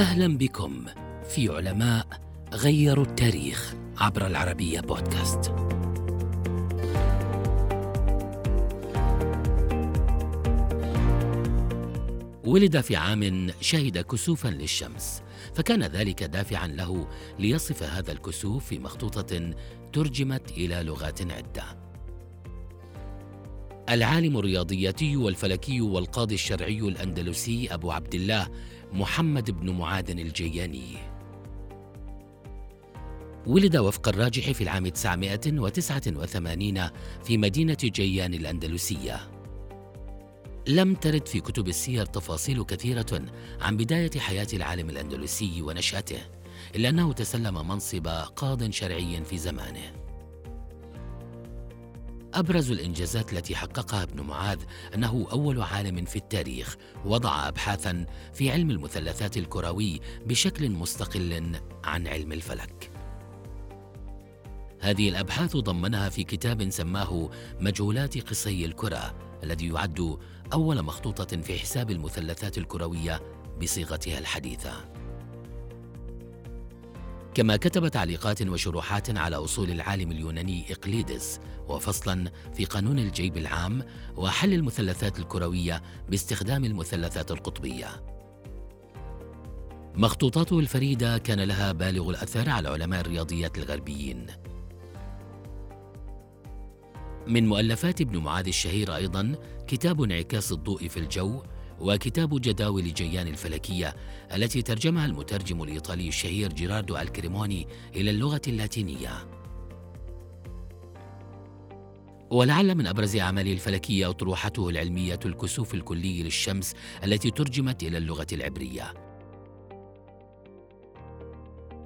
أهلا بكم في علماء غيروا التاريخ عبر العربية بودكاست. ولد في عام شهد كسوفا للشمس فكان ذلك دافعا له ليصف هذا الكسوف في مخطوطة ترجمت إلى لغات عدة العالم الرياضياتي والفلكي والقاضي الشرعي الأندلسي أبو عبد الله محمد بن معاذ الجياني. ولد وفق الراجح في العام 989 في مدينة جيان الأندلسية. لم ترد في كتب السير تفاصيل كثيرة عن بداية حياة العالم الأندلسي ونشأته إلا أنه تسلم منصب قاض شرعي في زمانه. أبرز الإنجازات التي حققها ابن معاذ أنه أول عالم في التاريخ وضع أبحاثا في علم المثلثات الكروي بشكل مستقل عن علم الفلك هذه الأبحاث ضمنها في كتاب سماه مجهولات قصي الكرة الذي يعد أول مخطوطة في حساب المثلثات الكروية بصيغتها الحديثة. كما كتب تعليقات وشروحات على أصول العالم اليوناني إقليدس وفصلا في قانون الجيب العام وحل المثلثات الكروية باستخدام المثلثات القطبية. مخطوطاته الفريدة كان لها بالغ الأثر على علماء الرياضيات الغربيين من مؤلفات ابن معاذ الشهيرة أيضا كتاب انعكاس الضوء في الجو وكتاب جداول جيان الفلكية التي ترجمها المترجم الإيطالي الشهير جيراردو ألكريموني إلى اللغة اللاتينية. ولعل من أبرز أعماله الفلكية أطروحته العلمية الكسوف الكلي للشمس التي ترجمت إلى اللغة العبرية.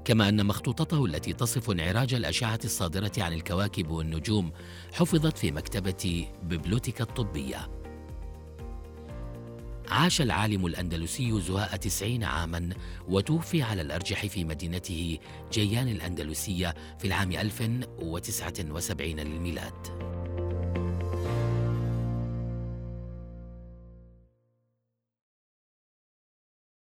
كما أن مخطوطته التي تصف انعراج الأشعة الصادرة عن الكواكب والنجوم حفظت في مكتبة ببلوتيكا الطبية. عاش العالم الأندلسي زهاء تسعين عاما وتوفي على الأرجح في مدينته جيان الأندلسية في العام 1079 للميلاد.